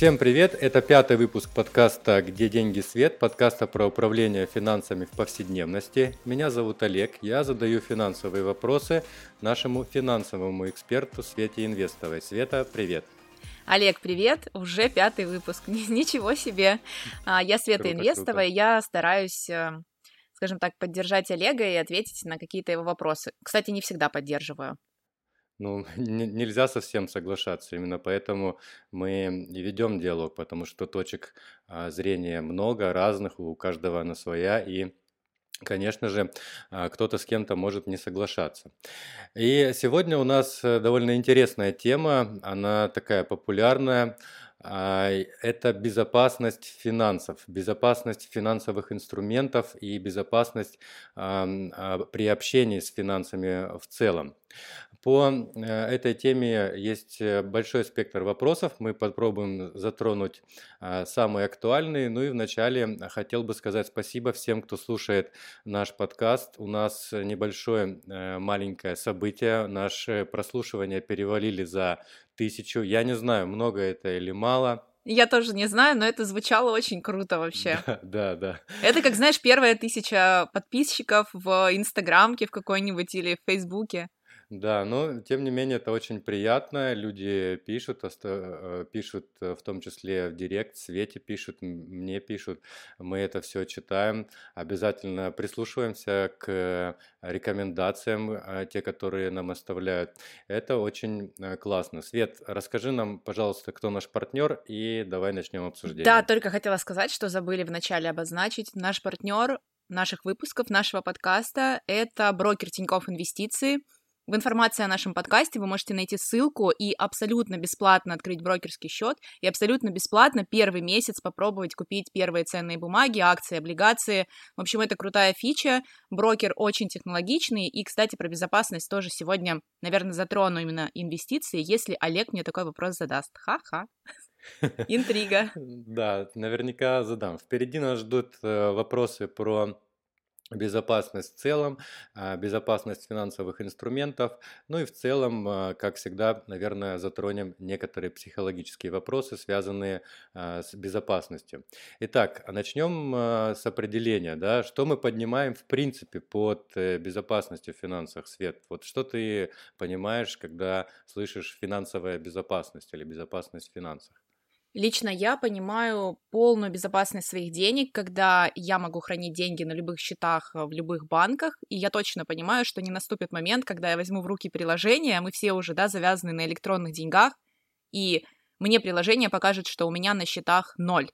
Всем привет! Это пятый выпуск подкаста «Где деньги свет?» подкаста про управление финансами в повседневности. Меня зовут Олег, я задаю финансовые вопросы нашему финансовому эксперту Свете Инвестовой. Света, привет! Олег, привет! Уже пятый выпуск. Ничего себе! А, я Света круто, Инвестова, круто. я стараюсь э, скажем так, поддержать Олега и ответить на какие-то его вопросы. Кстати, не всегда поддерживаю. Ну, нельзя совсем соглашаться. Именно поэтому мы и ведем диалог, потому что точек а, зрения много, разных, у каждого она своя, и Конечно же, а, кто-то с кем-то может не соглашаться. И сегодня у нас э, довольно интересная тема, она такая популярная, а, это безопасность финансов, безопасность финансовых инструментов и безопасность при общении с финансами в целом. По э, этой теме есть э, большой спектр вопросов. Мы попробуем затронуть а, самые актуальные. Ну и вначале хотел бы сказать спасибо всем, кто слушает наш подкаст. У нас небольшое э, маленькое событие. Наши прослушивания перевалили за тысячу. Я не знаю, много это или мало. Я тоже не знаю, но это звучало очень круто вообще. Да, да, да. Это как, знаешь, первая тысяча подписчиков в Инстаграмке в какой-нибудь или в Фейсбуке. Да, но тем не менее это очень приятно. Люди пишут, оста- э, пишут э, в том числе в директ, Свете пишут, мне пишут. Мы это все читаем. Обязательно прислушиваемся к рекомендациям, э, те, которые нам оставляют. Это очень классно. Свет, расскажи нам, пожалуйста, кто наш партнер, и давай начнем обсуждение. Да, только хотела сказать, что забыли вначале обозначить. Наш партнер наших выпусков, нашего подкаста — это брокер Тинькофф Инвестиции — в информации о нашем подкасте вы можете найти ссылку и абсолютно бесплатно открыть брокерский счет и абсолютно бесплатно первый месяц попробовать купить первые ценные бумаги, акции, облигации. В общем, это крутая фича. Брокер очень технологичный. И, кстати, про безопасность тоже сегодня, наверное, затрону именно инвестиции, если Олег мне такой вопрос задаст. Ха-ха. Интрига. Да, наверняка задам. Впереди нас ждут э, вопросы про безопасность в целом, а, безопасность финансовых инструментов, ну и в целом, а, как всегда, наверное, затронем некоторые психологические вопросы, связанные а, с безопасностью. Итак, начнем с определения, да, что мы поднимаем в принципе под э, безопасностью в финансах, Свет? Вот что ты понимаешь, когда слышишь финансовая безопасность или безопасность в финансах? Лично я понимаю полную безопасность своих денег, когда я могу хранить деньги на любых счетах э, в любых банках, и я точно понимаю, что не наступит момент, когда я возьму в руки приложение, мы все уже, да, завязаны на электронных деньгах, и мне приложение покажет, что у меня на счетах ноль.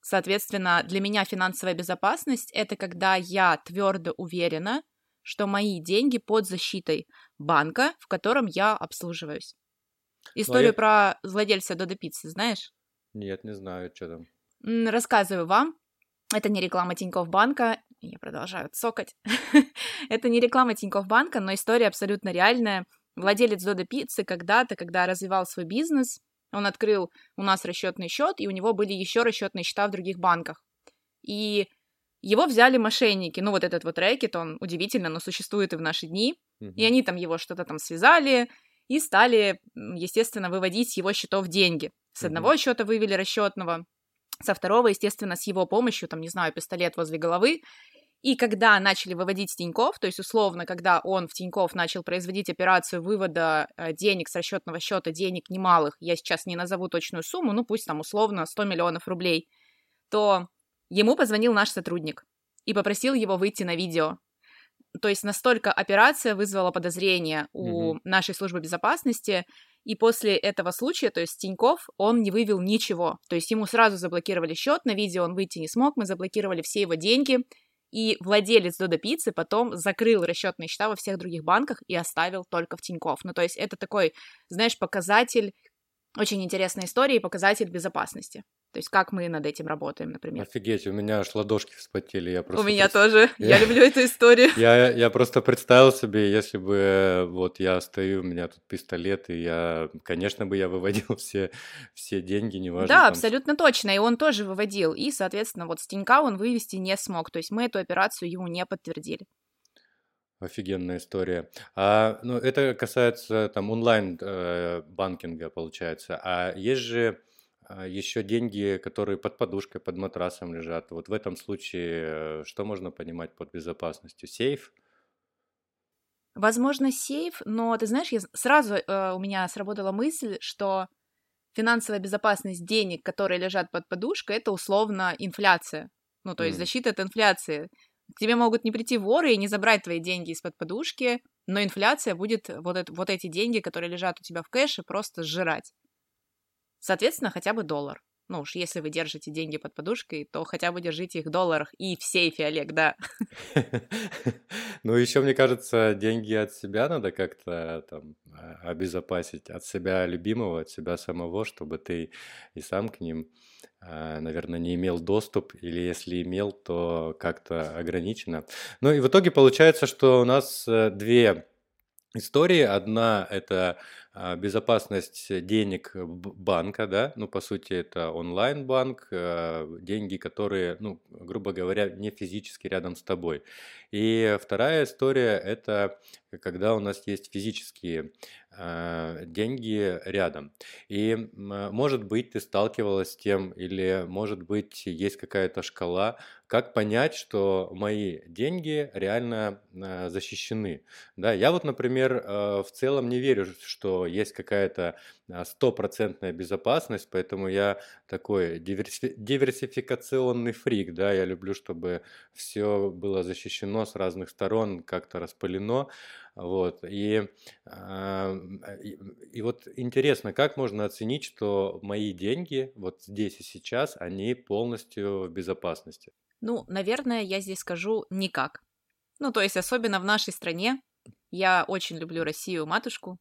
Соответственно, для меня финансовая безопасность — это когда я твердо уверена, что мои деньги под защитой банка, в котором я обслуживаюсь. Историю я... про владельца Додо Пиццы знаешь? Нет, не знаю, что там. Рассказываю вам. Это не реклама Тинькофф Банка. Я продолжаю цокать. Это не реклама Тинькофф Банка, но история абсолютно реальная. Владелец Додо Пиццы когда-то, когда развивал свой бизнес, он открыл у нас расчетный счет, и у него были еще расчетные счета в других банках. И его взяли мошенники. Ну, вот этот вот рэкет, он удивительно, но существует и в наши дни. Uh-huh. И они там его что-то там связали, и стали, естественно, выводить с его счетов деньги. С одного mm-hmm. счета вывели расчетного, со второго, естественно, с его помощью, там, не знаю, пистолет возле головы. И когда начали выводить Тиньков, то есть условно, когда он в Тиньков начал производить операцию вывода э, денег с расчетного счета, денег немалых, я сейчас не назову точную сумму, ну пусть там условно 100 миллионов рублей, то ему позвонил наш сотрудник и попросил его выйти на видео то есть настолько операция вызвала подозрение у mm-hmm. нашей службы безопасности, и после этого случая, то есть Тиньков, он не вывел ничего. То есть ему сразу заблокировали счет, на видео он выйти не смог, мы заблокировали все его деньги, и владелец Додо Пиццы потом закрыл расчетные счета во всех других банках и оставил только в Тиньков. Ну, то есть это такой, знаешь, показатель очень интересной истории показатель безопасности. То есть как мы над этим работаем, например. Офигеть, у меня аж ладошки вспотели. Я просто у меня пред... тоже. Я... я люблю эту историю. Я, я просто представил себе, если бы вот я стою, у меня тут пистолет, и я, конечно бы я выводил все, все деньги, неважно. Да, там... абсолютно точно. И он тоже выводил. И, соответственно, вот с Тинька он вывести не смог. То есть мы эту операцию ему не подтвердили. Офигенная история. А, ну, это касается там онлайн э, получается. А есть же еще деньги, которые под подушкой, под матрасом лежат. Вот в этом случае э, что можно понимать под безопасностью? Сейф? Возможно, сейф, но ты знаешь, я сразу э, у меня сработала мысль, что финансовая безопасность денег, которые лежат под подушкой, это условно инфляция. Ну, то есть mm. защита от инфляции. К тебе могут не прийти воры и не забрать твои деньги из-под подушки, но инфляция будет вот, это, вот эти деньги, которые лежат у тебя в кэше, просто сжирать. Соответственно, хотя бы доллар. Ну уж если вы держите деньги под подушкой, то хотя бы держите их в долларах и в сейфе, Олег, да. Ну, еще, мне кажется, деньги от себя надо как-то там а, обезопасить, от себя любимого, от себя самого, чтобы ты и сам к ним, а, наверное, не имел доступ, или если имел, то как-то ограничено. Ну и в итоге получается, что у нас э, две истории. Одна – это безопасность денег банка, да, ну, по сути, это онлайн-банк, а, деньги, которые, ну, грубо говоря, не физически рядом с тобой. И вторая история – это когда у нас есть физические деньги рядом. И, может быть, ты сталкивалась с тем, или, может быть, есть какая-то шкала, как понять, что мои деньги реально э, защищены. Да, я вот, например, в целом не верю, что есть какая-то стопроцентная безопасность, поэтому я такой диверси- диверсификационный фрик, да, я люблю, чтобы все было защищено с разных сторон, как-то распылено, вот, и, и, и вот интересно, как можно оценить, что мои деньги вот здесь и сейчас, они полностью в безопасности? Ну, наверное, я здесь скажу никак. Ну, то есть, особенно в нашей стране, я очень люблю Россию, матушку,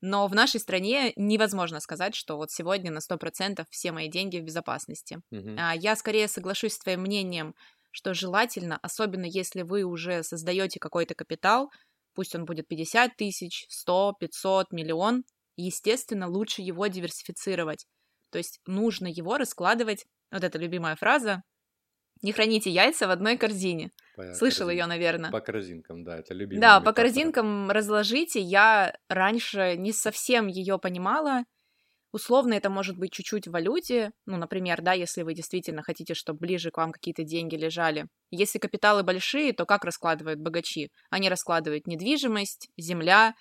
но в нашей стране невозможно сказать, что вот сегодня на 100% все мои деньги в безопасности. Uh-huh. Я скорее соглашусь с твоим мнением, что желательно, особенно если вы уже создаете какой-то капитал, пусть он будет 50 тысяч, 100, 500, миллион, естественно, лучше его диверсифицировать. То есть нужно его раскладывать, вот эта любимая фраза, не храните яйца в одной корзине. По Слышал корзин... ее, наверное. По корзинкам, да, это любимая. Да, метафора. по корзинкам разложите. Я раньше не совсем ее понимала. Условно это может быть чуть-чуть в валюте, ну, например, да, если вы действительно хотите, чтобы ближе к вам какие-то деньги лежали. Если капиталы большие, то как раскладывают богачи? Они раскладывают недвижимость, земля,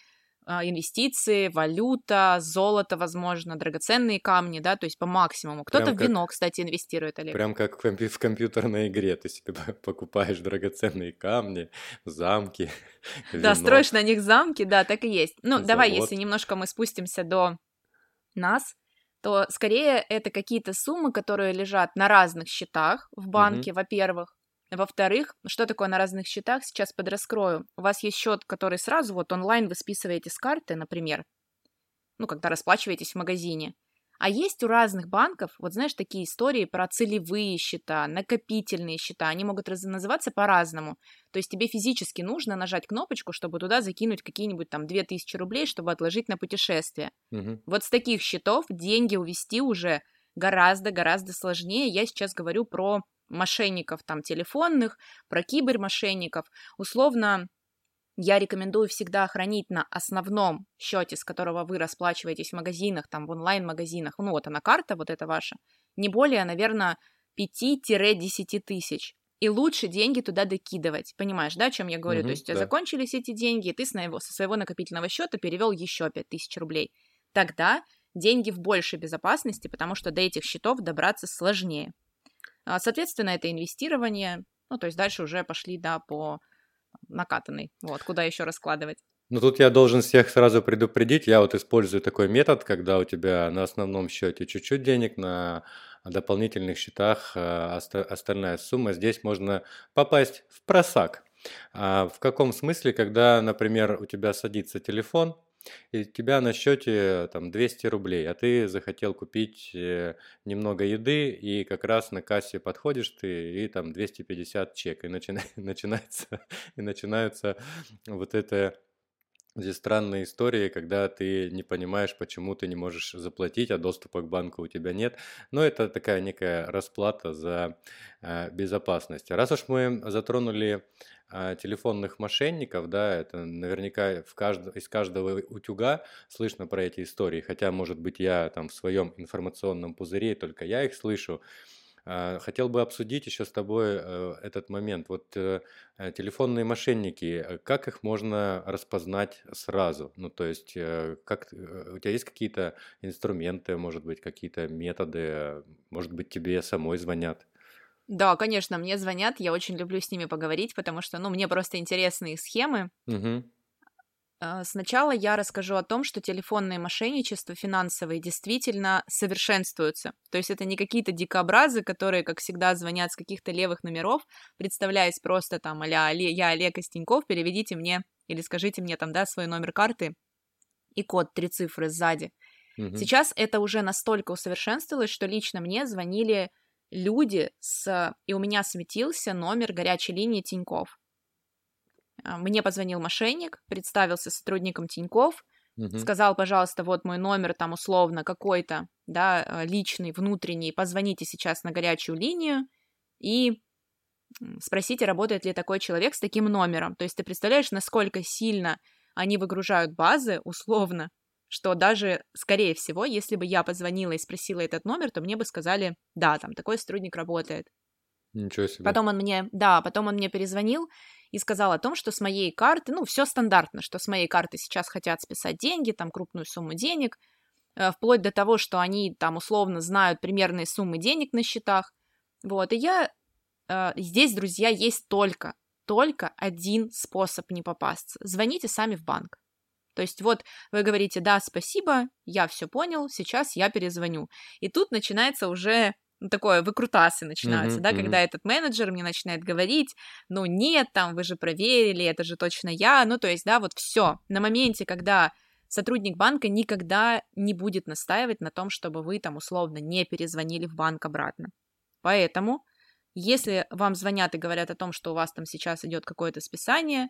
а, инвестиции, валюта, золото, возможно, драгоценные камни, да, то есть по максимуму. Кто-то в вино, кстати, инвестирует, Олег. Прям как в, компью- в компьютерной игре, ты себе покупаешь драгоценные камни, замки, Да, строишь на них замки, да, так и есть. Ну, Завод. давай, если немножко мы спустимся до нас, то скорее это какие-то суммы, которые лежат на разных счетах в банке, mm-hmm. во-первых, во-вторых, что такое на разных счетах, сейчас подраскрою. У вас есть счет, который сразу вот онлайн вы списываете с карты, например, ну, когда расплачиваетесь в магазине. А есть у разных банков, вот знаешь, такие истории про целевые счета, накопительные счета, они могут раз- называться по-разному. То есть тебе физически нужно нажать кнопочку, чтобы туда закинуть какие-нибудь там 2000 рублей, чтобы отложить на путешествие. Угу. Вот с таких счетов деньги увести уже гораздо-гораздо сложнее. Я сейчас говорю про мошенников там телефонных, про кибермошенников. Условно, я рекомендую всегда хранить на основном счете, с которого вы расплачиваетесь в магазинах, там в онлайн-магазинах, ну вот она карта, вот это ваша, не более, наверное, 5-10 тысяч. И лучше деньги туда докидывать. Понимаешь, да, о чем я говорю? Угу, То есть да. закончились эти деньги, и ты с его, со своего накопительного счета перевел еще 5 тысяч рублей. Тогда деньги в большей безопасности, потому что до этих счетов добраться сложнее. А, соответственно, это инвестирование, ну, то есть дальше уже пошли, да, по накатанной, вот, куда еще раскладывать. Ну, тут я должен всех сразу предупредить. Я вот использую такой метод, когда у тебя на основном счете чуть-чуть денег, на дополнительных счетах а, остальная сумма. Здесь можно попасть в просак. А в каком смысле, когда, например, у тебя садится телефон, и у тебя на счете там 200 рублей, а ты захотел купить э, немного еды, и как раз на кассе подходишь ты, и там 250 чек, и начина, начинается, и начинается вот это Здесь странные истории, когда ты не понимаешь, почему ты не можешь заплатить, а доступа к банку у тебя нет. Но это такая некая расплата за э, безопасность. Раз уж мы затронули телефонных мошенников, да, это наверняка в кажд... из каждого утюга слышно про эти истории. Хотя, может быть, я там в своем информационном пузыре, только я их слышу. А, хотел бы обсудить еще с тобой э, этот момент. Вот э, э, телефонные мошенники, как их можно распознать сразу? Ну, то есть, как, у тебя есть какие-то инструменты, может быть, какие-то методы, может быть, тебе самой звонят? Да, конечно, мне звонят, я очень люблю с ними поговорить, потому что, ну, мне просто интересны их схемы. Угу. Сначала я расскажу о том, что телефонные мошенничества финансовые действительно совершенствуются. То есть это не какие-то дикобразы, которые, как всегда, звонят с каких-то левых номеров, представляясь просто там, а я Олег Костеньков, переведите мне или скажите мне там, да, свой номер карты и код, три цифры сзади. Угу. Сейчас это уже настолько усовершенствовалось, что лично мне звонили люди с... И у меня светился номер горячей линии Тиньков. А, мне позвонил мошенник, представился сотрудником Тиньков, угу. сказал, пожалуйста, вот мой номер там условно какой-то, да, а, личный, внутренний, позвоните сейчас на горячую линию и спросите, работает ли такой человек с таким номером. То есть ты представляешь, насколько сильно они выгружают базы, условно, что даже, скорее всего, если бы я позвонила и спросила этот номер, то мне бы сказали, да, там такой сотрудник работает. Ничего себе. Потом он мне, да, потом он мне перезвонил и сказал о том, что с моей карты, ну, все стандартно, что с моей карты сейчас хотят списать деньги, там, крупную сумму денег, э, вплоть до того, что они там условно знают примерные суммы денег на счетах. Вот, и я... Э, здесь, друзья, есть только, только один способ не попасться. Звоните сами в банк. То есть вот вы говорите, да, спасибо, я все понял, сейчас я перезвоню. И тут начинается уже ну, такое выкрутасы начинаются, mm-hmm, да, mm-hmm. когда этот менеджер мне начинает говорить, ну нет, там вы же проверили, это же точно я, ну то есть, да, вот все на моменте, когда сотрудник банка никогда не будет настаивать на том, чтобы вы там условно не перезвонили в банк обратно. Поэтому, если вам звонят и говорят о том, что у вас там сейчас идет какое-то списание,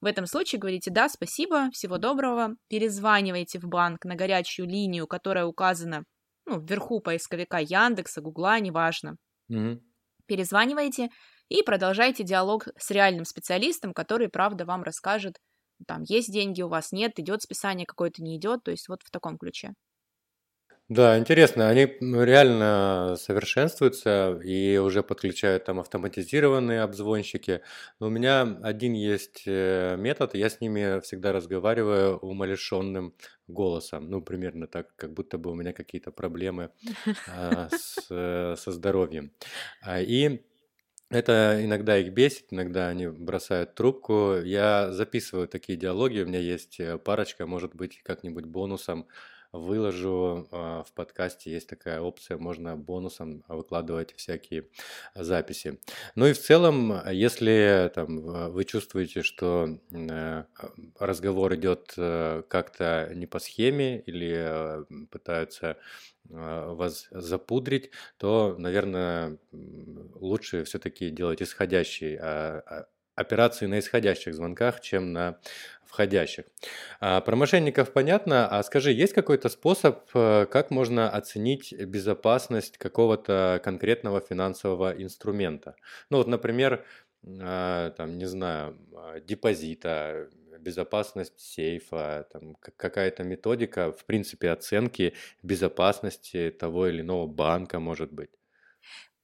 в этом случае говорите «да, спасибо, всего доброго», перезванивайте в банк на горячую линию, которая указана ну, вверху поисковика Яндекса, Гугла, неважно. Угу. Перезваниваете и продолжаете диалог с реальным специалистом, который, правда, вам расскажет, там, есть деньги у вас, нет, идет списание какое-то, не идет, то есть вот в таком ключе. Да, интересно, они реально совершенствуются и уже подключают там автоматизированные обзвонщики. Но у меня один есть э, метод, я с ними всегда разговариваю умалишенным голосом. Ну, примерно так, как будто бы у меня какие-то проблемы а, э, со здоровьем. А, и это иногда их бесит, иногда они бросают трубку. Я записываю такие диалоги, у меня есть э, парочка, может быть, как-нибудь бонусом выложу а, в подкасте, есть такая опция, можно бонусом выкладывать всякие записи. Ну и в целом, если там, вы чувствуете, что э, разговор идет э, как-то не по схеме или э, пытаются вас запудрить, то, наверное, лучше все-таки делать исходящий а, а, операции на исходящих звонках, чем на входящих. А, про мошенников понятно, а скажи, есть какой-то способ, э, как можно оценить безопасность какого-то конкретного финансового инструмента? Ну вот, например, а, там, не знаю, а, депозита, безопасность сейфа, там, какая-то методика, в принципе, оценки безопасности того или иного банка, может быть.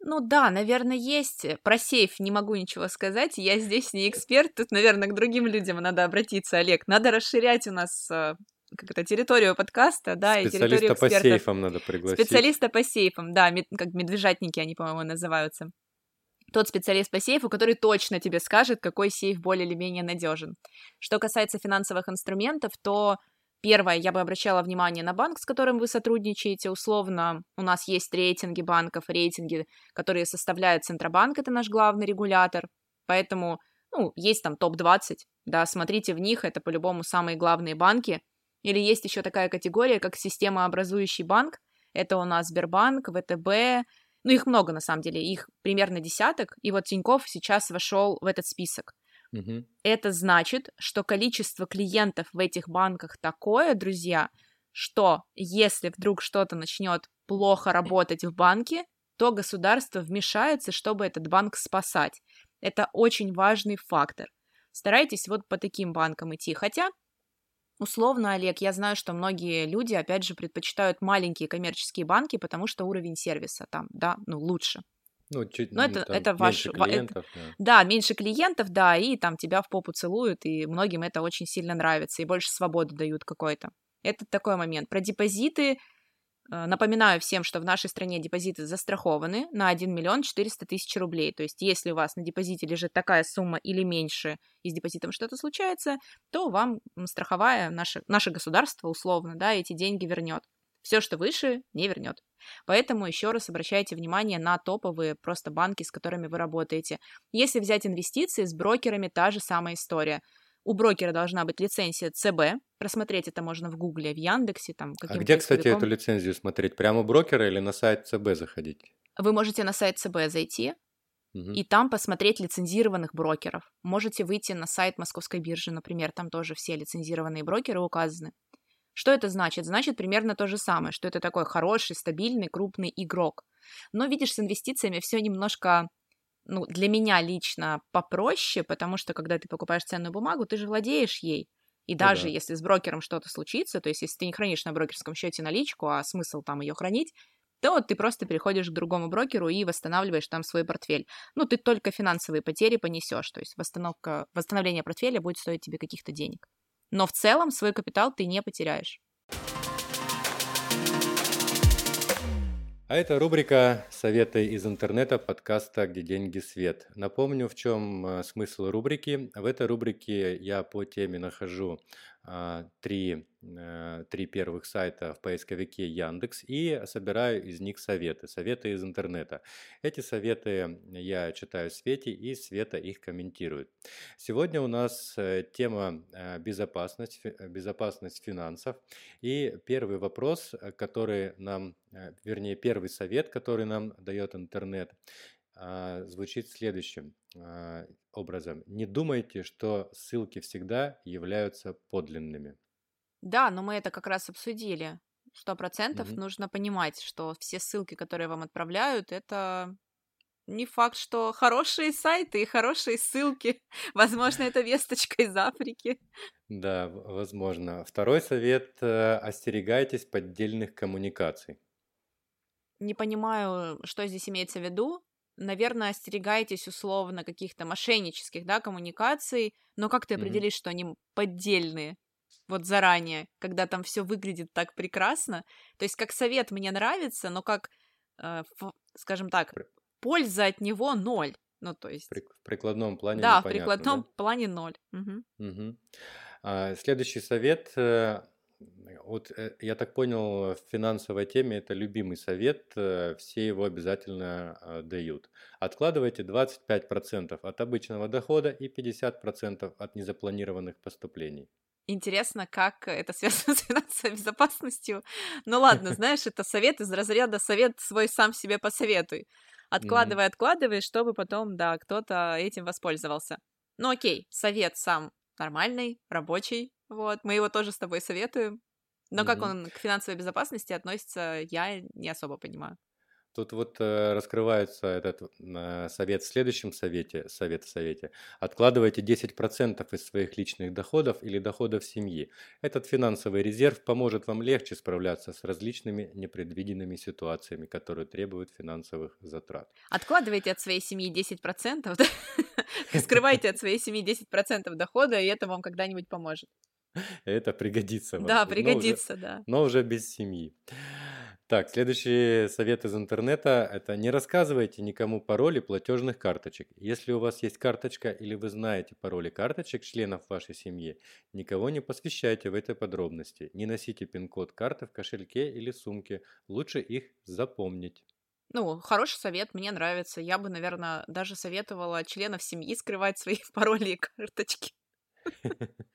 Ну да, наверное, есть. Про сейф не могу ничего сказать. Я здесь не эксперт. Тут, наверное, к другим людям надо обратиться, Олег. Надо расширять у нас э, как это, территорию подкаста, да, и территорию экспертов. по сейфам надо пригласить. Специалиста по сейфам, да, как медвежатники они, по-моему, называются. Тот специалист по сейфу, который точно тебе скажет, какой сейф более или менее надежен. Что касается финансовых инструментов, то Первое, я бы обращала внимание на банк, с которым вы сотрудничаете. Условно, у нас есть рейтинги банков, рейтинги, которые составляет Центробанк, это наш главный регулятор. Поэтому, ну, есть там топ-20, да, смотрите в них, это по-любому самые главные банки. Или есть еще такая категория, как системообразующий банк. Это у нас Сбербанк, ВТБ, ну, их много, на самом деле, их примерно десяток, и вот Тиньков сейчас вошел в этот список. Это значит, что количество клиентов в этих банках такое, друзья, что если вдруг что-то начнет плохо работать в банке, то государство вмешается, чтобы этот банк спасать. Это очень важный фактор. Старайтесь вот по таким банкам идти. Хотя, условно, Олег, я знаю, что многие люди, опять же, предпочитают маленькие коммерческие банки, потому что уровень сервиса там, да, ну, лучше. Ну, чуть Но м, это, там это ваш... меньше ва- это- клиентов, да. да, меньше клиентов, да, и там тебя в попу целуют, и многим это очень сильно нравится, и больше свободы дают какой-то. Это такой момент. Про депозиты. э, Напоминаю всем, что в нашей стране депозиты застрахованы на 1 миллион 400 тысяч рублей. То есть, если у вас на депозите лежит такая сумма или меньше, и с депозитом что-то случается, то вам страховая, наше, наше государство условно, да, эти деньги вернет. Все, что выше, не вернет. Поэтому еще раз обращайте внимание на топовые просто банки, с которыми вы работаете. Если взять инвестиции, с брокерами та же самая история. У брокера должна быть лицензия ЦБ. Просмотреть это можно в Гугле, в Яндексе, там А где, кстати, эту лицензию смотреть? Прямо у брокера или на сайт ЦБ заходить? Вы можете на сайт ЦБ зайти и там посмотреть лицензированных брокеров. Можете выйти на сайт Московской биржи, например, там тоже все лицензированные брокеры указаны. Что это значит? Значит примерно то же самое, что это такой хороший, стабильный, крупный игрок. Но видишь, с инвестициями все немножко, ну, для меня лично попроще, потому что когда ты покупаешь ценную бумагу, ты же владеешь ей. И Ну даже да. если с брокером что-то случится, то есть если ты не хранишь на брокерском счете наличку, а смысл там ее хранить, то ты просто переходишь к другому брокеру и восстанавливаешь там свой портфель. Ну, ты только финансовые потери понесешь, то есть восстановка, восстановление портфеля будет стоить тебе каких-то денег. Но в целом свой капитал ты не потеряешь. А это рубрика «Советы из интернета» подкаста «Где деньги свет». Напомню, в чем э, смысл рубрики. В этой рубрике я по теме нахожу три, э, три первых сайта в поисковике Яндекс и собираю из них советы, советы из интернета. Эти советы я читаю Свете, и Света их комментирует. Сегодня у нас э, тема э, безопасность, безопасность финансов. И первый вопрос, который нам, вернее, первый совет, который нам дает интернет, а, звучит следующим а, образом. Не думайте, что ссылки всегда являются подлинными. Да, но мы это как раз обсудили. Сто процентов Мгм. нужно понимать, что все ссылки, которые вам отправляют, это не факт, что хорошие сайты и хорошие ссылки. Возможно, это весточка из Африки. Да, возможно. Второй совет. э, Остерегайтесь поддельных коммуникаций. Не понимаю, что здесь имеется в виду. Наверное, остерегайтесь условно каких-то мошеннических, да, коммуникаций, но как ты определишь, что они поддельные? Вот заранее, когда там все выглядит так прекрасно. То есть как совет мне нравится, но как, э, скажем так, польза от него ноль. Ну, то есть, В прикладном плане да, в прикладном да? плане ноль. Мгм. Мгм. А, Следующий совет. Вот э, я так понял, в финансовой теме это любимый совет, э, все его обязательно э, дают. Откладывайте 25% от обычного дохода и 50% от незапланированных поступлений. Интересно, как это связано с финансовой безопасностью. Ну ладно, знаешь, это совет из разряда совет свой сам себе посоветуй. Откладывай, откладывай, чтобы потом, да, кто-то этим воспользовался. Ну окей, совет сам нормальный, рабочий, вот, мы его тоже с тобой советуем. Но как Мгм. он к финансовой безопасности относится, я не особо понимаю. Тут вот э, раскрывается этот э, совет в следующем совете, совет в совете. Откладывайте 10% из своих личных доходов или доходов семьи. Этот финансовый резерв поможет вам легче справляться с различными непредвиденными ситуациями, которые требуют финансовых затрат. Откладывайте от своей семьи 10%, да? скрывайте от своей семьи 10% дохода, и это вам когда-нибудь поможет. Это пригодится вам. Да, но уже- пригодится, да. но уже без семьи. Так, следующий совет из интернета – это не рассказывайте никому пароли платежных карточек. Если у вас есть карточка или вы знаете пароли карточек членов вашей семьи, никого не посвящайте в этой подробности. Не носите пин-код карты в кошельке или сумке. Лучше их запомнить. Ну, хороший совет, мне нравится. Я бы, наверное, даже советовала членов семьи скрывать свои пароли и карточки.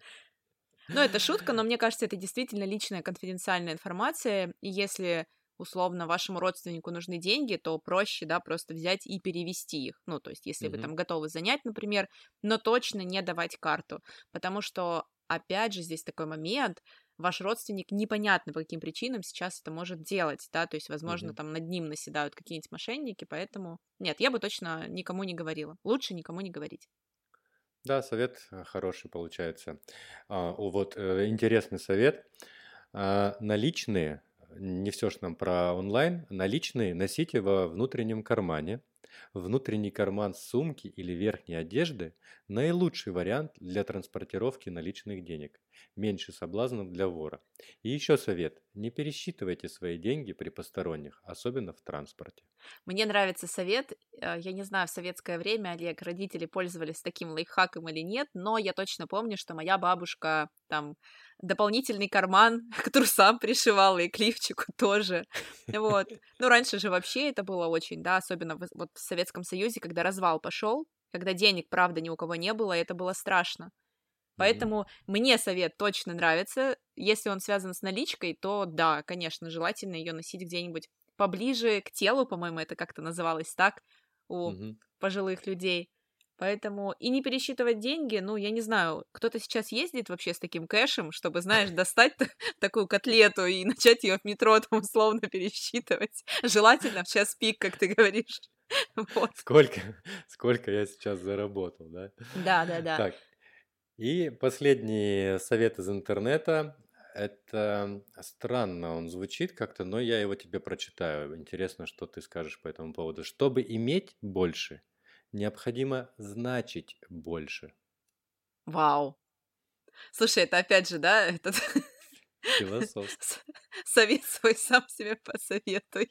Ну, это шутка, но мне кажется, это действительно личная конфиденциальная информация. И если условно вашему родственнику нужны деньги, то проще, да, просто взять и перевести их. Ну, то есть, если mm-hmm. вы там готовы занять, например, но точно не давать карту, потому что, опять же, здесь такой момент, ваш родственник непонятно по каким причинам сейчас это может делать, да, то есть, возможно, mm-hmm. там над ним наседают какие-нибудь мошенники, поэтому нет, я бы точно никому не говорила. Лучше никому не говорить. Да, совет э, хороший получается. А, вот э, интересный совет. А, наличные, не все ж нам про онлайн, наличные носите во внутреннем кармане Внутренний карман сумки или верхней одежды – наилучший вариант для транспортировки наличных денег, меньше соблазнов для вора. И еще совет – не пересчитывайте свои деньги при посторонних, особенно в транспорте. Мне нравится совет, э, я не знаю, в советское время, Олег, родители пользовались таким лайфхаком или нет, но я точно помню, что моя бабушка там дополнительный карман к трусам пришивала и к лифчику тоже. Вот. Ну, раньше же вообще это было очень, да, особенно в, вот в Советском Союзе, когда развал пошел, когда денег, правда, ни у кого не было, это было страшно. Поэтому mm-hmm. мне совет точно нравится. Если он связан с наличкой, то да, конечно, желательно ее носить где-нибудь поближе к телу, по-моему, это как-то называлось так у mm-hmm. пожилых людей. Поэтому и не пересчитывать деньги, ну, я не знаю, кто-то сейчас ездит вообще с таким кэшем, чтобы, знаешь, достать такую котлету и начать ее в метро там условно пересчитывать. Желательно в час пик, как ты говоришь. Вот. Сколько, сколько я сейчас заработал, да? Да, да, да. Так. И последний совет из интернета. Это странно он звучит как-то, но я его тебе прочитаю. Интересно, что ты скажешь по этому поводу. Чтобы иметь больше, необходимо значить больше. Вау. Слушай, это опять же, да, этот совет свой сам себе посоветуй.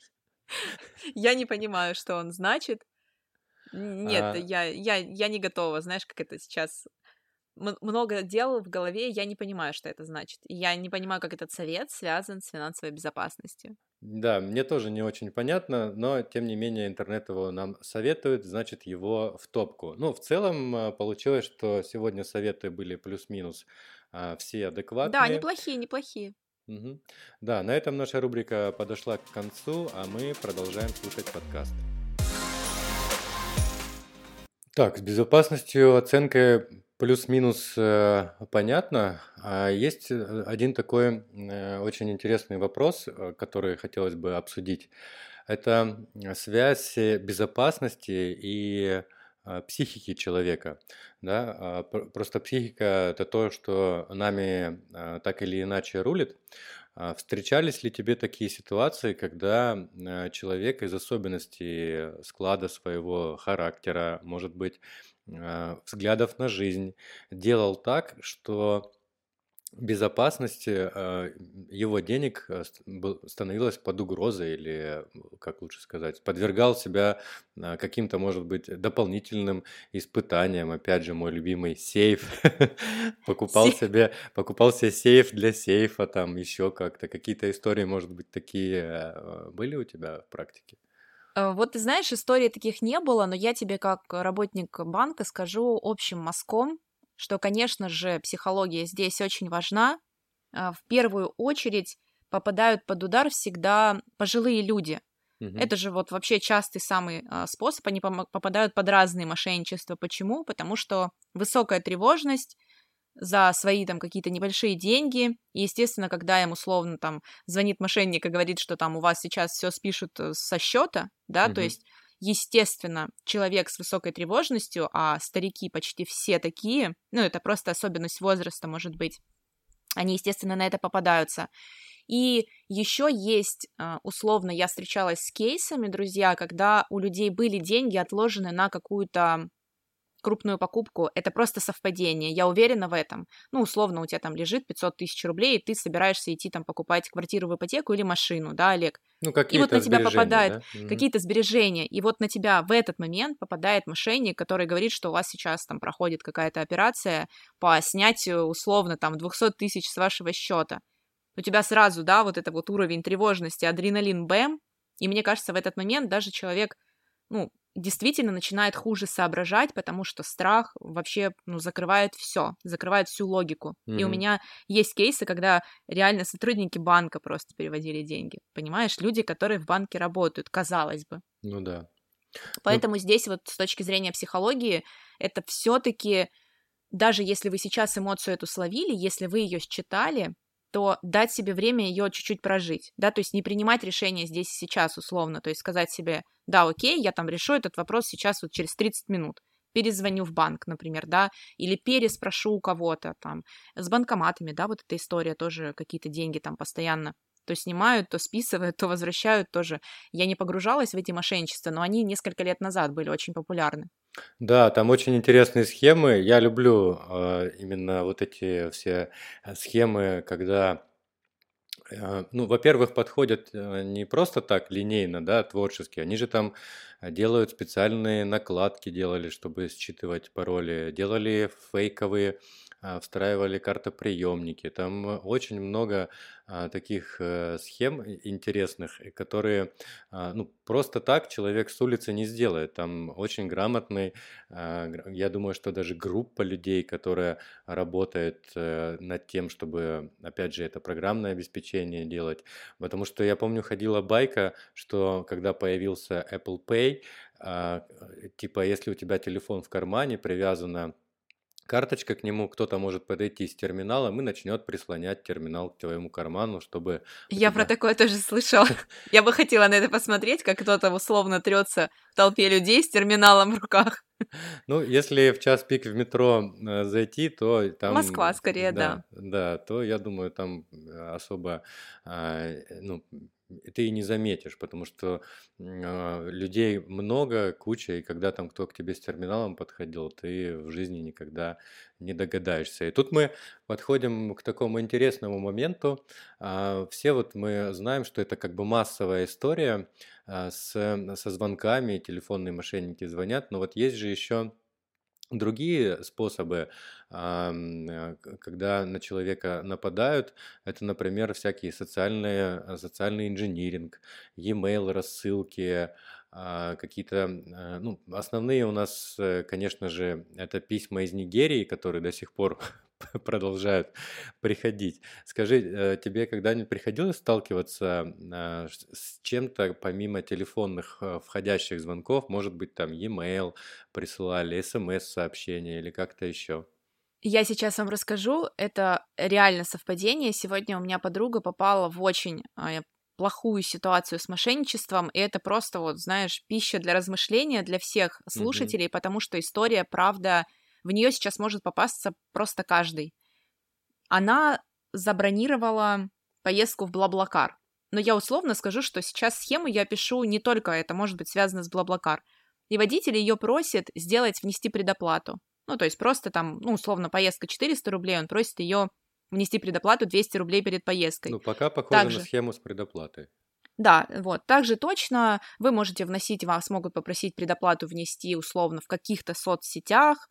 Я не понимаю, что он значит. Нет, а... я, я, я не готова. Знаешь, как это сейчас много дел в голове, я не понимаю, что это значит. Я не понимаю, как этот совет связан с финансовой безопасностью. Да, мне тоже не очень понятно, но тем не менее интернет его нам советует, значит его в топку. Ну, в целом а, получилось, что сегодня советы были плюс-минус а, все адекватные. Да, неплохие, неплохие. Угу. Да, на этом наша рубрика подошла к концу, а мы продолжаем слушать подкаст. Так, с безопасностью оценка Плюс-минус э, понятно. А есть э, один такой э, очень интересный вопрос, который хотелось бы обсудить. Это связь безопасности и психики человека. Да? А, просто психика – это то, что нами так или иначе рулит. А встречались ли тебе такие ситуации, когда э, человек из особенностей склада своего характера, может быть, э, взглядов на жизнь, делал так, что безопасности э, его денег э, становилась под угрозой или, как лучше сказать, подвергал себя э, каким-то, может быть, дополнительным испытаниям. Опять же, мой любимый сейф. покупал себе, покупал себе сейф для сейфа, там еще как-то. Какие-то истории, может быть, такие были у тебя в практике? Вот ты знаешь, историй таких не было, но я тебе как работник банка скажу общим мазком, что, конечно же, психология здесь очень важна. А, в первую очередь попадают под удар всегда пожилые люди. Угу. Это же вот вообще частый самый а, способ. Они попадают под разные мошенничества. Почему? Потому что высокая тревожность за свои там какие-то небольшие деньги. И, естественно, когда им условно там звонит мошенник и говорит, что там у вас сейчас все спишут э, со счета, да, угу. то есть Естественно, человек с высокой тревожностью, а старики почти все такие, ну, это просто особенность возраста, может быть, они, естественно, на это попадаются. И еще есть, а, условно, я встречалась с кейсами, друзья, когда у людей были деньги отложены на какую-то крупную покупку, это просто совпадение, я уверена в этом. Ну, условно, у тебя там лежит 500 тысяч рублей, и ты собираешься идти там покупать квартиру в ипотеку или машину, да, Олег? Ну, какие-то И вот на тебя попадают да? какие-то сбережения, и вот на тебя в этот момент попадает мошенник, который говорит, что у вас сейчас там проходит какая-то операция по снятию условно там 200 тысяч с вашего счета. У тебя сразу, да, вот это вот уровень тревожности, адреналин бэм, и мне кажется, в этот момент даже человек, ну, действительно начинает хуже соображать, потому что страх вообще ну, закрывает все, закрывает всю логику. Mm-hmm. И у меня есть кейсы, когда реально сотрудники банка просто переводили деньги. Понимаешь, люди, которые в банке работают, казалось бы. Ну да. Поэтому ну... здесь вот с точки зрения психологии это все-таки даже если вы сейчас эмоцию эту словили, если вы ее считали, то дать себе время ее чуть-чуть прожить, да, то есть не принимать решение здесь и сейчас условно, то есть сказать себе, да, окей, я там решу этот вопрос сейчас вот через 30 минут, перезвоню в банк, например, да, или переспрошу у кого-то там, с банкоматами, да, вот эта история тоже, какие-то деньги там постоянно то снимают, то списывают, то возвращают тоже. Я не погружалась в эти мошенничества, но они несколько лет назад были очень популярны. Да, там очень интересные схемы. Я люблю э, именно вот эти все э, схемы, когда э, ну, во-первых, подходят э, не просто так линейно, да, творчески, они же там делают специальные накладки, делали, чтобы считывать пароли, делали фейковые встраивали картоприемники. Там очень много а, таких э, схем интересных, которые а, ну, просто так человек с улицы не сделает. Там очень грамотный, я думаю, что даже группа людей, которая работает э, над тем, чтобы, опять же, это программное обеспечение делать. Потому что я помню, ходила байка, что когда появился Apple Pay, типа, если у тебя телефон в кармане привязано карточка к нему, кто-то может подойти с терминалом и начнет прислонять терминал к твоему карману, чтобы... Я тебя... про такое тоже слышала. Я бы хотела на это посмотреть, как кто-то условно трется в толпе людей с терминалом в руках. Ну, если в час пик в метро э, зайти, то там... Москва, скорее, да. Да, да то я думаю, там э, особо а, ну, ты и не заметишь, потому что э, людей много, куча, и когда там кто к тебе с терминалом подходил, ты в жизни никогда не догадаешься. И тут мы подходим к такому интересному моменту. Э, все вот мы знаем, что это как бы массовая история э, с, со звонками, телефонные мошенники звонят, но вот есть же еще Другие способы, э, когда на человека нападают, это, например, всякие социальные, э, социальный инжиниринг, e-mail рассылки, а, какие-то, э, ну, основные у нас, конечно же, это письма из Нигерии, которые до сих пор продолжают приходить. Скажи, э, тебе когда-нибудь приходилось сталкиваться а, с чем-то помимо телефонных э, входящих звонков? Может быть, там e-mail присылали, смс-сообщения или как-то еще? Я сейчас вам расскажу, это реально совпадение. Сегодня у меня подруга попала в очень а, плохую ситуацию с мошенничеством, и это просто вот, знаешь, пища для размышления для всех слушателей, mm-hmm. потому что история, правда, в нее сейчас может попасться просто каждый. Она забронировала поездку в Блаблакар. Но я условно скажу, что сейчас схему я пишу не только это может быть связано с Блаблакар. И водитель ее просит сделать, внести предоплату. Ну, то есть просто там, ну, условно, поездка 400 рублей, он просит ее внести предоплату 200 рублей перед поездкой. Ну, пока похоже Также... на схему с предоплатой. Да, вот. Также точно вы можете вносить, вас могут попросить предоплату внести условно в каких-то соцсетях,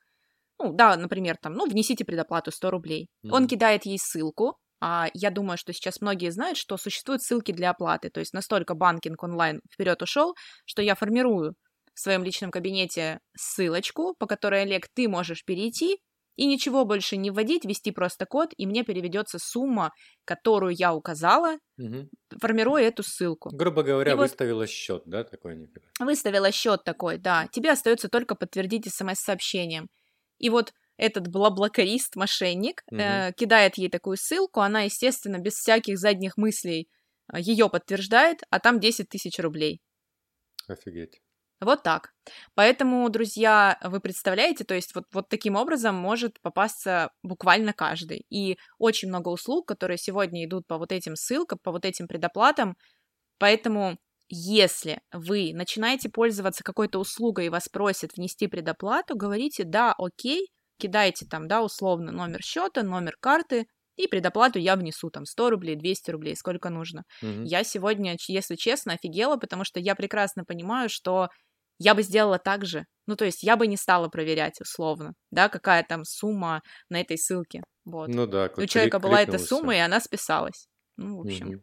ну, да, например, там, ну, внесите предоплату 100 рублей. Mm-hmm. Он кидает ей ссылку, а я думаю, что сейчас многие знают, что существуют ссылки для оплаты, то есть настолько банкинг онлайн вперед ушел, что я формирую в своем личном кабинете ссылочку, по которой, Олег, ты можешь перейти и ничего больше не вводить, ввести просто код, и мне переведется сумма, которую я указала, угу. формируя эту ссылку. Грубо говоря, и выставила вот... счет, да, такой? Выставила счет такой, да. Тебе остается только подтвердить смс-сообщением. И вот этот блаблакарист, мошенник, угу. э, кидает ей такую ссылку, она, естественно, без всяких задних мыслей э, ее подтверждает, а там 10 тысяч рублей. Офигеть. Вот так. Поэтому, друзья, вы представляете, то есть вот, вот таким образом может попасться буквально каждый. И очень много услуг, которые сегодня идут по вот этим ссылкам, по вот этим предоплатам. Поэтому если вы начинаете пользоваться какой-то услугой и вас просят внести предоплату, говорите «да, окей», кидайте там, да, условно номер счета, номер карты, и предоплату я внесу там 100 рублей, 200 рублей, сколько нужно. Mm-hmm. Я сегодня, если честно, офигела, потому что я прекрасно понимаю, что я бы сделала так же. Ну, то есть я бы не стала проверять условно, да, какая там сумма на этой ссылке. Вот. Ну да. У человека была эта сумма, и она списалась. Ну, в общем. Mm-hmm.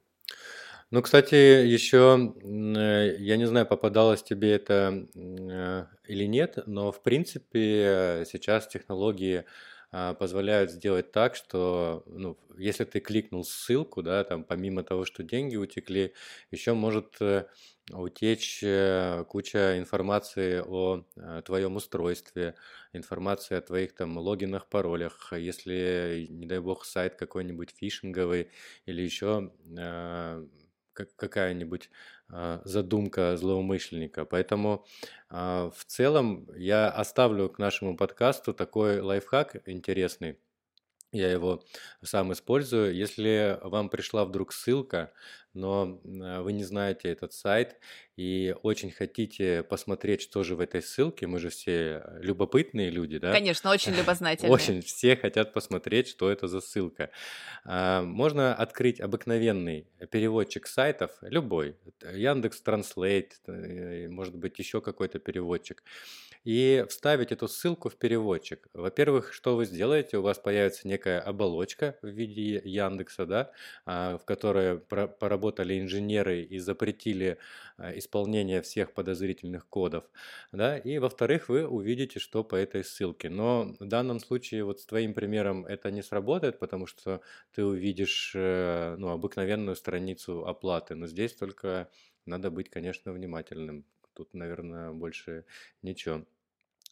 Ну, кстати, еще, э, я не знаю, попадалось тебе это э, или нет, но в принципе сейчас технологии а, позволяют сделать так, что, ну, если ты кликнул ссылку, да, там помимо того, что деньги утекли, еще может э, утечь э, куча информации о э, твоем устройстве, информация о твоих там логинах, паролях, если, не дай бог, сайт какой-нибудь фишинговый или еще какая-нибудь задумка злоумышленника. Поэтому в целом я оставлю к нашему подкасту такой лайфхак интересный я его сам использую. Если вам пришла вдруг ссылка, но а, вы не знаете этот сайт и очень хотите посмотреть, что же в этой ссылке, мы же все любопытные люди, да? Конечно, очень любознательные. Очень все хотят посмотреть, что это за ссылка. А, можно открыть обыкновенный переводчик сайтов, любой, Яндекс Транслейт, э, может быть, еще какой-то переводчик и вставить эту ссылку в переводчик. Во-первых, что вы сделаете? У вас появится некая оболочка в виде Яндекса, да, а, в которой поработали инженеры и запретили а, исполнение всех подозрительных кодов. Да? И во-вторых, вы увидите, что по этой ссылке. Но в данном случае вот с твоим примером это не сработает, потому что ты увидишь э, ну, обыкновенную страницу оплаты. Но здесь только надо быть, конечно, внимательным. Тут, наверное, больше ничего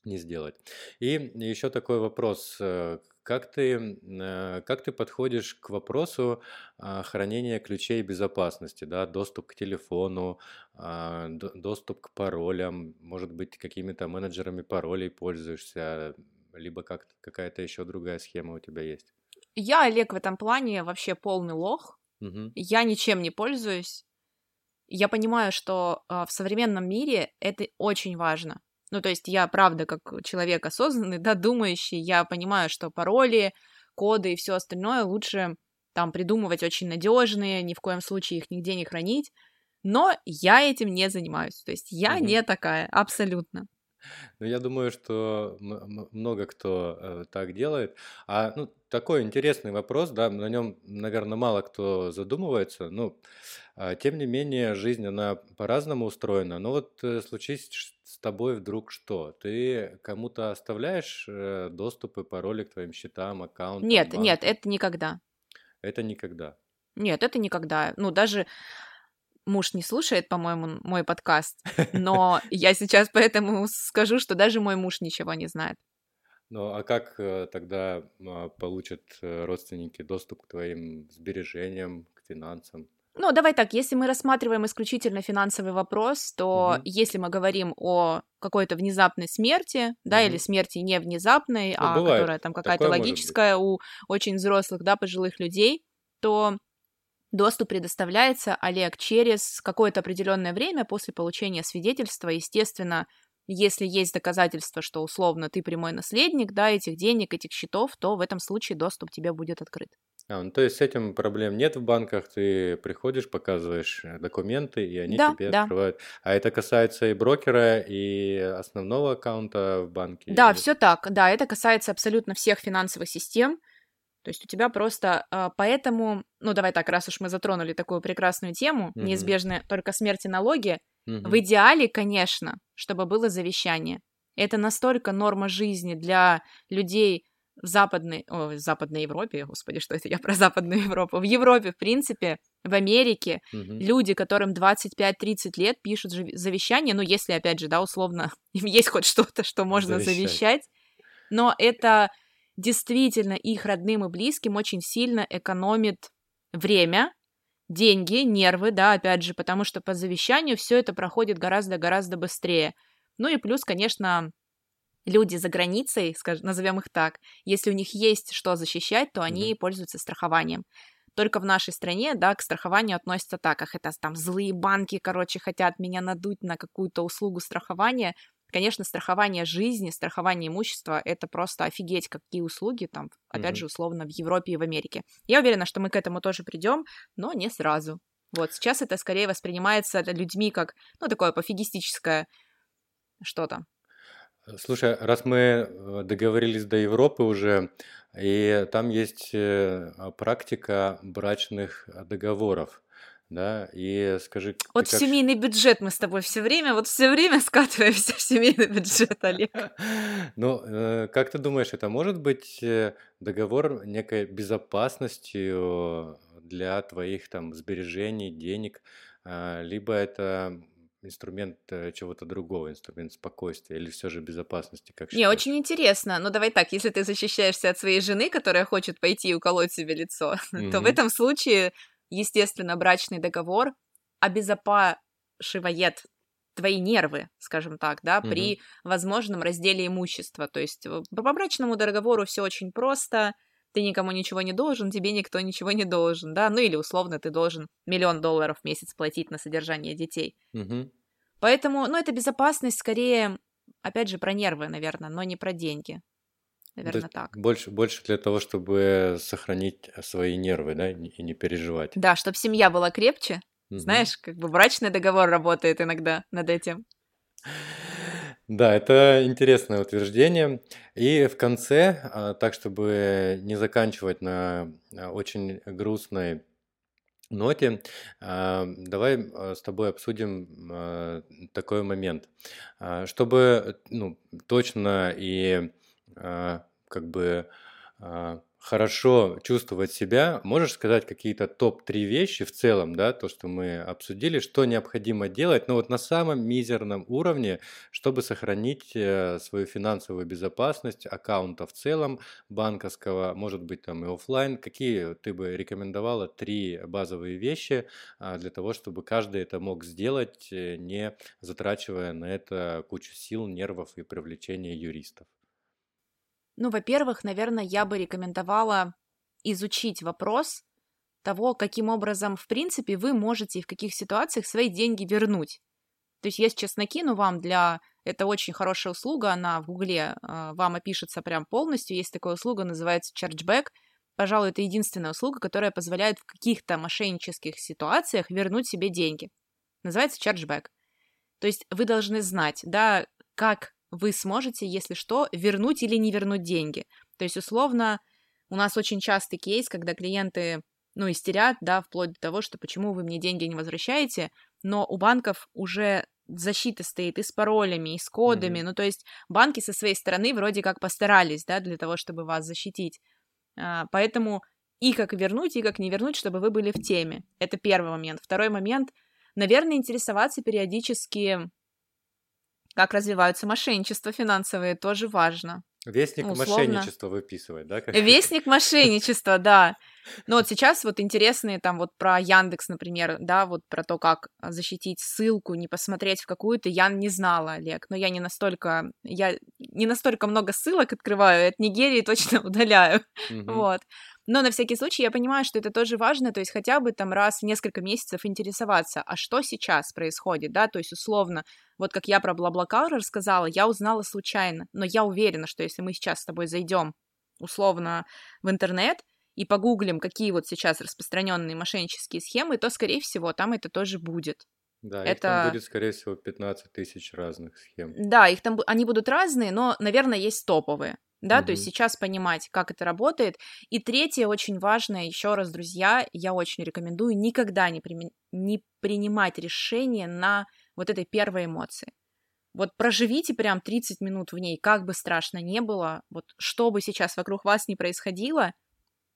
не сделать. И еще такой вопрос. Как ты, э, как ты подходишь к вопросу а, хранения ключей безопасности, да, доступ к телефону, а, доступ к паролям, может быть, какими-то менеджерами паролей пользуешься, либо как, какая-то еще другая схема у тебя есть? Я, Олег, в этом плане вообще полный лох. Угу. Я ничем не пользуюсь. Я понимаю, что э, в современном мире это очень важно. Ну, то есть я, правда, как человек осознанный, да, думающий, я понимаю, что пароли, коды и все остальное лучше там придумывать очень надежные, ни в коем случае их нигде не хранить. Но я этим не занимаюсь. То есть я угу. не такая, абсолютно. Ну, я думаю, что много кто э, так делает. А ну, такой интересный вопрос, да, на нем, наверное, мало кто задумывается. Ну, тем не менее, жизнь, она по-разному устроена. Но вот э, случись с тобой вдруг что? Ты кому-то оставляешь э, доступы, пароли к твоим счетам, аккаунтам, Нет, нет, это никогда. Это никогда. Нет, это никогда. Ну, даже муж не слушает, по-моему, мой подкаст, но я сейчас поэтому скажу, что даже мой муж ничего не знает. Ну, а как э, тогда а, получат родственники доступ к твоим сбережениям, к финансам? Ну, давай так, если мы рассматриваем исключительно финансовый вопрос, то угу. если мы говорим о какой-то внезапной смерти, да, угу. или смерти не внезапной, ну, а бывает. которая там какая-то логическая у очень взрослых, да, пожилых людей, то доступ предоставляется, Олег, через какое-то определенное время после получения свидетельства, естественно, если есть доказательства, что условно ты прямой наследник, да, этих денег, этих счетов, то в этом случае доступ тебе будет открыт. А, ну, то есть с этим проблем нет в банках, ты приходишь, показываешь э, документы, и они да, тебе да. открывают. А это касается и брокера, и основного аккаунта в банке? Да, или... все так. Да, это касается абсолютно всех финансовых систем. То есть у тебя просто э, поэтому, ну давай так, раз уж мы затронули такую прекрасную тему, mm-hmm. неизбежная только смерть и налоги, mm-hmm. в идеале, конечно, чтобы было завещание. Это настолько норма жизни для людей в западной, о, в западной Европе, господи, что это я про западную Европу, в Европе, в принципе, в Америке, угу. люди, которым 25-30 лет, пишут завещание, ну, если, опять же, да, условно, им есть хоть что-то, что можно завещать. завещать, но это действительно их родным и близким очень сильно экономит время, деньги, нервы, да, опять же, потому что по завещанию все это проходит гораздо-гораздо быстрее. Ну и плюс, конечно, люди за границей, скажем, назовем их так, если у них есть что защищать, то они mm-hmm. пользуются страхованием. Только в нашей стране, да, к страхованию относятся так, как это там злые банки, короче, хотят меня надуть на какую-то услугу страхования. Конечно, страхование жизни, страхование имущества — это просто офигеть, какие услуги там, опять mm-hmm. же, условно, в Европе и в Америке. Я уверена, что мы к этому тоже придем, но не сразу. Вот, сейчас это скорее воспринимается людьми как, ну, такое пофигистическое что-то. Слушай, раз мы э, договорились до Европы уже, и там есть э, практика брачных договоров. да, и скажи, Вот как... семейный бюджет мы с тобой все время, вот все время скатываемся в семейный бюджет, Олег. Ну, э, как ты думаешь, это может быть договор некой безопасностью для твоих там сбережений, денег, а, либо это инструмент э, чего-то другого, инструмент спокойствия или все же безопасности, как Не, считаешь? очень интересно. Ну, давай так, если ты защищаешься от своей жены, которая хочет пойти и уколоть себе лицо, то в этом случае, естественно, брачный договор обезопашивает твои нервы, скажем так, да, Мгм. при возможном разделе имущества. То есть э, по брачному договору все очень просто. Ты никому ничего не должен, тебе никто ничего не должен, да, ну или условно ты должен миллион долларов в месяц платить на содержание детей. Мгм. Поэтому, ну, это безопасность скорее, опять же, про нервы, наверное, но не про деньги. То Наверное, есть так. больше, больше для того, чтобы сохранить свои нервы, да, и не переживать. Да, чтобы семья была крепче. Мгм. Знаешь, как бы брачный договор работает иногда над этим. Да, это интересное утверждение. И в конце, а, так чтобы не заканчивать на а, очень грустной ноте, а, давай с тобой обсудим такой момент. Чтобы ну, точно и как бы хорошо чувствовать себя, можешь сказать какие-то топ-3 вещи в целом, да, то, что мы обсудили, что необходимо делать, но вот на самом мизерном уровне, чтобы сохранить э, свою финансовую безопасность аккаунта в целом банковского, может быть там и оффлайн. Какие ты бы рекомендовала три базовые вещи а, для того, чтобы каждый это мог сделать, э, не затрачивая на это кучу сил, нервов и привлечения юристов? Ну, во-первых, наверное, я бы рекомендовала изучить вопрос того, каким образом, в принципе, вы можете и в каких ситуациях свои деньги вернуть. То есть я сейчас накину вам для... Это очень хорошая услуга, она в Гугле э, вам опишется прям полностью. Есть такая услуга, называется Chargeback. Пожалуй, это единственная услуга, которая позволяет в каких-то мошеннических ситуациях вернуть себе деньги. Называется Chargeback. То есть вы должны знать, да, как вы сможете, если что, вернуть или не вернуть деньги. То есть, условно, у нас очень частый кейс, когда клиенты, ну, истерят, да, вплоть до того, что почему вы мне деньги не возвращаете, но у банков уже защита стоит и с паролями, и с кодами, Мгм. ну, то есть банки со своей стороны вроде как постарались, да, для того, чтобы вас защитить. А, Поэтому и как вернуть, и как не вернуть, чтобы вы были в теме. Это первый момент. Второй момент, наверное, интересоваться периодически как развиваются мошенничества финансовые, тоже важно. Вестник Ну, условно. мошенничества выписывать, да? как- Вестник мошенничества, да. Но вот сейчас вот интересные там вот про Яндекс, например, да, вот про то, как защитить ссылку, не посмотреть в какую-то, я не знала, Олег, но я не настолько, я не настолько много ссылок открываю, от Нигерии точно удаляю, Мгм. вот. Но на всякий случай я понимаю, что это тоже важно, то есть хотя бы там раз в несколько месяцев интересоваться, а что сейчас происходит, да, то есть условно, вот как я про Блаблакар рассказала, я узнала случайно, но я уверена, что если мы сейчас с тобой зайдем условно в интернет и погуглим, какие вот сейчас распространенные мошеннические схемы, то, скорее всего, там это тоже будет. Да, их там Это- будет, скорее всего, 15 тысяч разных схем. Да, их там они будут разные, но, наверное, есть топовые. Да, то есть сейчас понимать, как это работает. И третье, очень важное, еще раз, друзья, я очень рекомендую никогда не, примен- не принимать решение на вот этой первой эмоции. Вот проживите прям 30 минут в ней, как бы страшно не было, вот что бы сейчас вокруг вас ни происходило,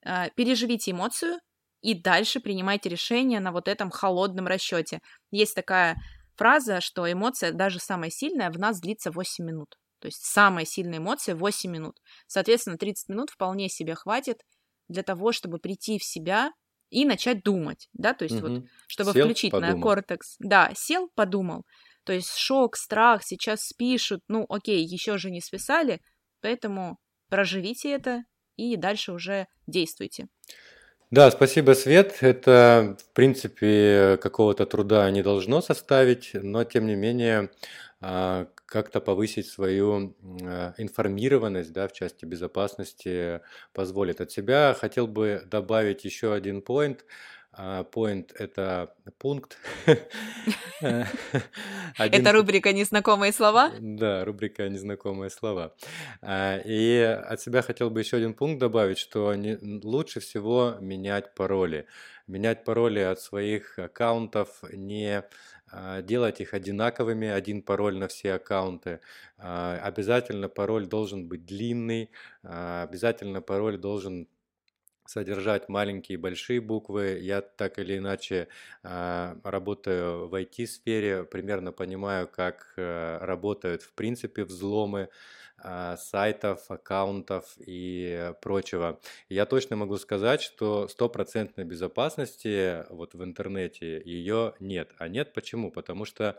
э, переживите эмоцию и дальше принимайте решение на вот этом холодном расчете. Есть такая фраза, что эмоция, даже самая сильная, в нас длится 8 минут. То есть самая сильная эмоция 8 минут. Соответственно, 30 минут вполне себе хватит для того, чтобы прийти в себя и начать думать, да, то есть вот Мгм. чтобы Сел, включить подумал. неокортекс. Да, сел, подумал. То есть шок, страх, сейчас спишут, ну окей, еще же не списали, поэтому проживите это и дальше уже действуйте. Да, спасибо, Свет. Это, в принципе, какого-то труда не должно составить, но, тем не менее, а, как-то повысить свою а, информированность, да, в части безопасности позволит. От себя хотел бы добавить еще один поинт. а point — это пункт. Это рубрика «Незнакомые слова»? Да, рубрика «Незнакомые слова». А, и от себя хотел бы еще один пункт добавить, что лучше всего менять пароли. Менять пароли от своих аккаунтов, не а, делать их одинаковыми, один пароль на все аккаунты. Обязательно пароль должен быть длинный, обязательно пароль должен содержать маленькие и большие буквы. Я так или иначе а, работаю в IT-сфере, примерно понимаю, как э, работают в принципе взломы а, сайтов, аккаунтов и прочего. Я точно могу сказать, что стопроцентной безопасности вот в интернете ее нет. А нет почему? Потому что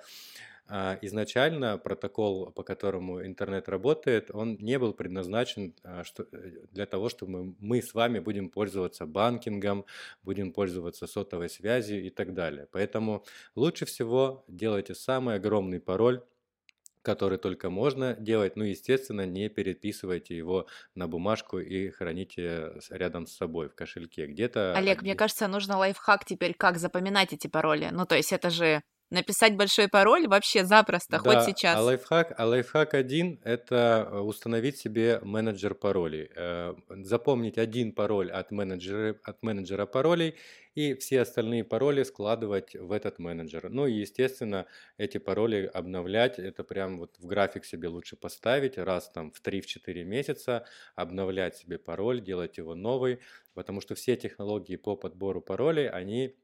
а, изначально протокол, по которому интернет работает, он не был предназначен а, э, для того, чтобы мы с вами будем пользоваться банкингом, будем пользоваться сотовой связью и так далее. Поэтому лучше всего делайте самый огромный пароль, который только можно делать. Ну, естественно, не переписывайте его на бумажку и храните рядом с собой в кошельке. Где-то... Олег, мне кажется, нужно лайфхак теперь, как запоминать эти пароли. Ну, то есть это же Написать большой пароль вообще запросто, да, хоть сейчас. А лайфхак, а лайфхак один – это э, установить себе менеджер паролей. Э, запомнить один пароль от менеджера, от менеджера паролей и все остальные пароли складывать в этот менеджер. Ну и, естественно, эти пароли обновлять, это прям вот в график себе лучше поставить, раз там в 3-4 месяца обновлять себе пароль, делать его новый, потому что все технологии по подбору паролей, они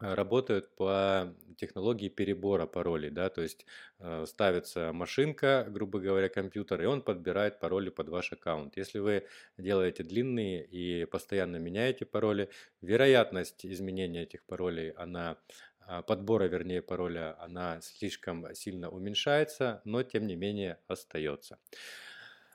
работают по технологии перебора паролей, да, то есть э, ставится машинка, грубо говоря, компьютер, и он подбирает пароли под ваш аккаунт. Если вы делаете длинные и постоянно меняете пароли, вероятность изменения этих паролей, она а, подбора, вернее, пароля, она слишком сильно уменьшается, но тем не менее остается.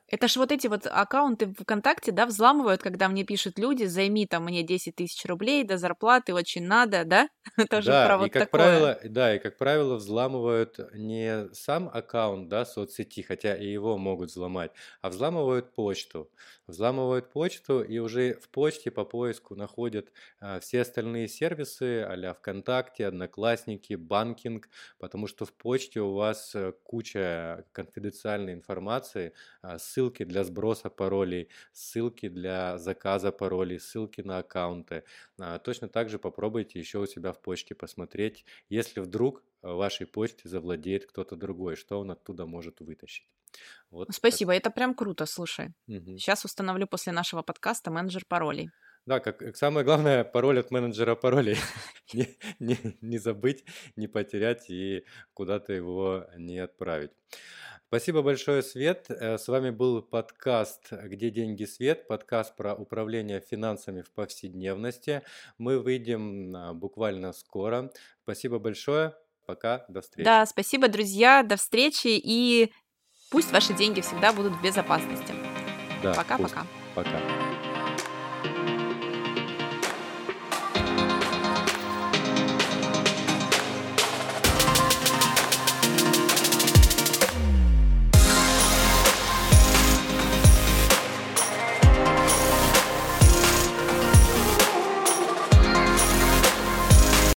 Это ж вот эти вот аккаунты ВКонтакте, да, взламывают, когда мне пишут люди, займи там мне 10 тысяч рублей до зарплаты, очень надо, да? Тоже да, про вот и как такое. правило, да, и как правило взламывают не сам аккаунт, да, соцсети, хотя и его могут взломать, а взламывают почту. Взламывают почту и уже в почте по поиску находят а, все остальные сервисы, а ВКонтакте, Одноклассники, банкинг, потому что в почте у вас э, куча конфиденциальной информации а, с ссылки для сброса паролей, ссылки для заказа паролей, ссылки на аккаунты. А, точно так же попробуйте еще у себя в почте посмотреть, если вдруг вашей почте завладеет кто-то другой, что он оттуда может вытащить. Вот Спасибо, так. это прям круто, слушай. Угу. Сейчас установлю после нашего подкаста менеджер паролей. Да, как самое главное, пароль от менеджера паролей. не, не, не забыть, не потерять и куда-то его не отправить. Спасибо большое, Свет. Э, с вами был подкаст «Где деньги, Свет?» Подкаст про управление финансами в повседневности. Мы выйдем а, буквально скоро. Спасибо большое. Пока, до встречи. Да, спасибо, друзья. До встречи. И пусть ваши деньги всегда будут в безопасности. Да, Пока-пока. Пока. -пока. Пока.